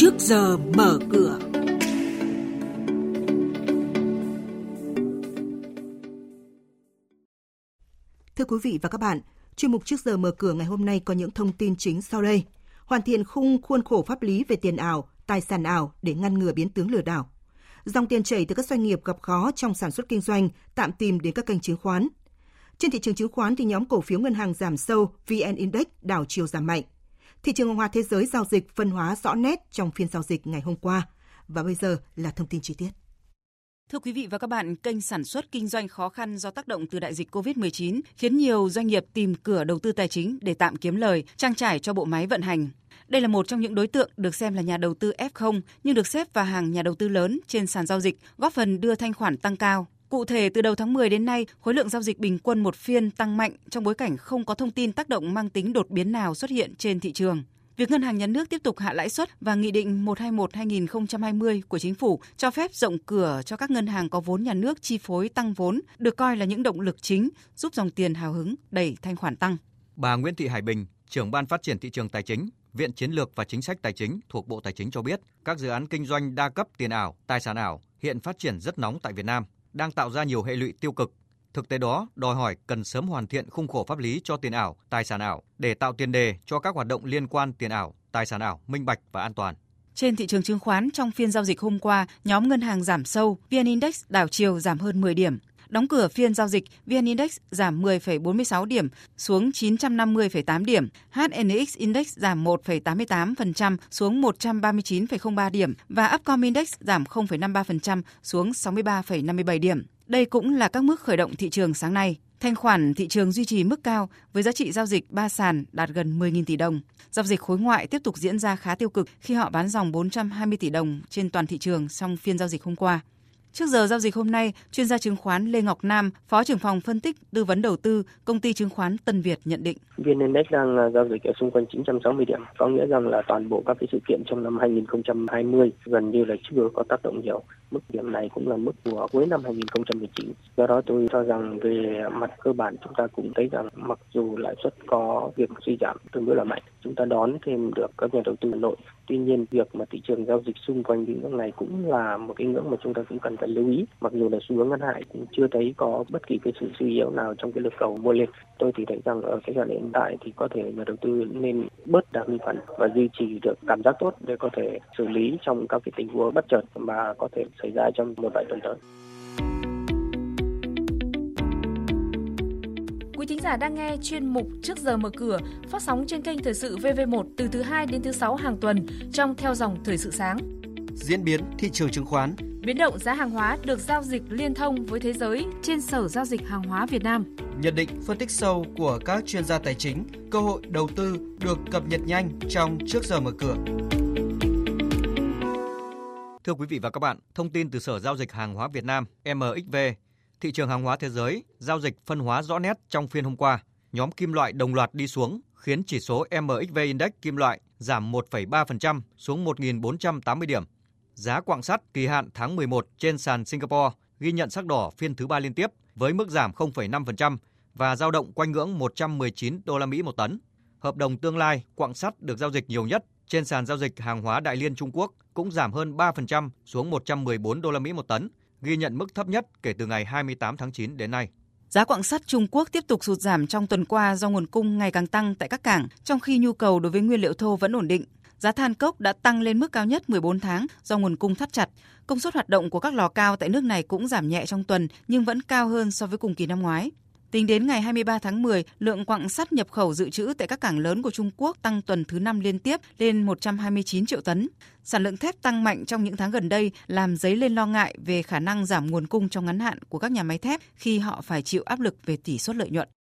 trước giờ mở cửa. Thưa quý vị và các bạn, chuyên mục trước giờ mở cửa ngày hôm nay có những thông tin chính sau đây. Hoàn thiện khung khuôn khổ pháp lý về tiền ảo, tài sản ảo để ngăn ngừa biến tướng lừa đảo. Dòng tiền chảy từ các doanh nghiệp gặp khó trong sản xuất kinh doanh tạm tìm đến các kênh chứng khoán. Trên thị trường chứng khoán thì nhóm cổ phiếu ngân hàng giảm sâu, VN Index đảo chiều giảm mạnh. Thị trường hàng hóa thế giới giao dịch phân hóa rõ nét trong phiên giao dịch ngày hôm qua. Và bây giờ là thông tin chi tiết. Thưa quý vị và các bạn, kênh sản xuất kinh doanh khó khăn do tác động từ đại dịch COVID-19 khiến nhiều doanh nghiệp tìm cửa đầu tư tài chính để tạm kiếm lời, trang trải cho bộ máy vận hành. Đây là một trong những đối tượng được xem là nhà đầu tư F0 nhưng được xếp vào hàng nhà đầu tư lớn trên sàn giao dịch, góp phần đưa thanh khoản tăng cao. Cụ thể, từ đầu tháng 10 đến nay, khối lượng giao dịch bình quân một phiên tăng mạnh trong bối cảnh không có thông tin tác động mang tính đột biến nào xuất hiện trên thị trường. Việc Ngân hàng Nhà nước tiếp tục hạ lãi suất và Nghị định 121-2020 của Chính phủ cho phép rộng cửa cho các ngân hàng có vốn nhà nước chi phối tăng vốn được coi là những động lực chính giúp dòng tiền hào hứng đẩy thanh khoản tăng. Bà Nguyễn Thị Hải Bình, trưởng ban phát triển thị trường tài chính, Viện Chiến lược và Chính sách Tài chính thuộc Bộ Tài chính cho biết, các dự án kinh doanh đa cấp tiền ảo, tài sản ảo hiện phát triển rất nóng tại Việt Nam, đang tạo ra nhiều hệ lụy tiêu cực. Thực tế đó đòi hỏi cần sớm hoàn thiện khung khổ pháp lý cho tiền ảo, tài sản ảo để tạo tiền đề cho các hoạt động liên quan tiền ảo, tài sản ảo minh bạch và an toàn. Trên thị trường chứng khoán trong phiên giao dịch hôm qua, nhóm ngân hàng giảm sâu, VN Index đảo chiều giảm hơn 10 điểm. Đóng cửa phiên giao dịch, VN Index giảm 10,46 điểm xuống 950,8 điểm, HNX Index giảm 1,88% xuống 139,03 điểm và Upcom Index giảm 0,53% xuống 63,57 điểm. Đây cũng là các mức khởi động thị trường sáng nay. Thanh khoản thị trường duy trì mức cao với giá trị giao dịch ba sàn đạt gần 10.000 tỷ đồng. Giao dịch khối ngoại tiếp tục diễn ra khá tiêu cực khi họ bán dòng 420 tỷ đồng trên toàn thị trường trong phiên giao dịch hôm qua. Trước giờ giao dịch hôm nay, chuyên gia chứng khoán Lê Ngọc Nam, Phó trưởng phòng phân tích tư vấn đầu tư, công ty chứng khoán Tân Việt nhận định. VN Index đang à, giao dịch ở xung quanh 960 điểm, có nghĩa rằng là toàn bộ các cái sự kiện trong năm 2020 gần như là chưa có tác động nhiều. Mức điểm này cũng là mức của cuối năm 2019. Do đó tôi cho rằng về mặt cơ bản chúng ta cũng thấy rằng mặc dù lãi suất có việc suy giảm tương đối là mạnh, chúng ta đón thêm được các nhà đầu tư Nội. Tuy nhiên việc mà thị trường giao dịch xung quanh những ngưỡng này cũng là một cái ngưỡng mà chúng ta cũng cần cần lưu ý. Mặc dù là xu hướng ngắn hạn cũng chưa thấy có bất kỳ cái sự suy yếu nào trong cái lực cầu mua lên. Tôi thì thấy rằng ở cái giai đoạn hiện tại thì có thể nhà đầu tư nên bớt đa nghi phần và duy trì được cảm giác tốt để có thể xử lý trong các cái tình huống bất chợt mà có thể xảy ra trong một vài tuần tới. Quý thính giả đang nghe chuyên mục Trước giờ mở cửa phát sóng trên kênh Thời sự VV1 từ thứ 2 đến thứ 6 hàng tuần trong theo dòng Thời sự sáng. Diễn biến thị trường chứng khoán, Biến động giá hàng hóa được giao dịch liên thông với thế giới trên Sở Giao dịch Hàng hóa Việt Nam. nhận định phân tích sâu của các chuyên gia tài chính, cơ hội đầu tư được cập nhật nhanh trong Trước giờ mở cửa. Thưa quý vị và các bạn, thông tin từ Sở Giao dịch Hàng hóa Việt Nam MXV, thị trường hàng hóa thế giới giao dịch phân hóa rõ nét trong phiên hôm qua. Nhóm kim loại đồng loạt đi xuống, khiến chỉ số MXV Index kim loại giảm 1,3% xuống 1.480 điểm. Giá quặng sắt kỳ hạn tháng 11 trên sàn Singapore ghi nhận sắc đỏ phiên thứ ba liên tiếp với mức giảm 0,5% và dao động quanh ngưỡng 119 đô la Mỹ một tấn. Hợp đồng tương lai quặng sắt được giao dịch nhiều nhất trên sàn giao dịch hàng hóa Đại Liên Trung Quốc cũng giảm hơn 3% xuống 114 đô la Mỹ một tấn, ghi nhận mức thấp nhất kể từ ngày 28 tháng 9 đến nay. Giá quặng sắt Trung Quốc tiếp tục sụt giảm trong tuần qua do nguồn cung ngày càng tăng tại các cảng, trong khi nhu cầu đối với nguyên liệu thô vẫn ổn định. Giá than cốc đã tăng lên mức cao nhất 14 tháng do nguồn cung thắt chặt. Công suất hoạt động của các lò cao tại nước này cũng giảm nhẹ trong tuần nhưng vẫn cao hơn so với cùng kỳ năm ngoái. Tính đến ngày 23 tháng 10, lượng quặng sắt nhập khẩu dự trữ tại các cảng lớn của Trung Quốc tăng tuần thứ 5 liên tiếp lên 129 triệu tấn. Sản lượng thép tăng mạnh trong những tháng gần đây làm dấy lên lo ngại về khả năng giảm nguồn cung trong ngắn hạn của các nhà máy thép khi họ phải chịu áp lực về tỷ suất lợi nhuận.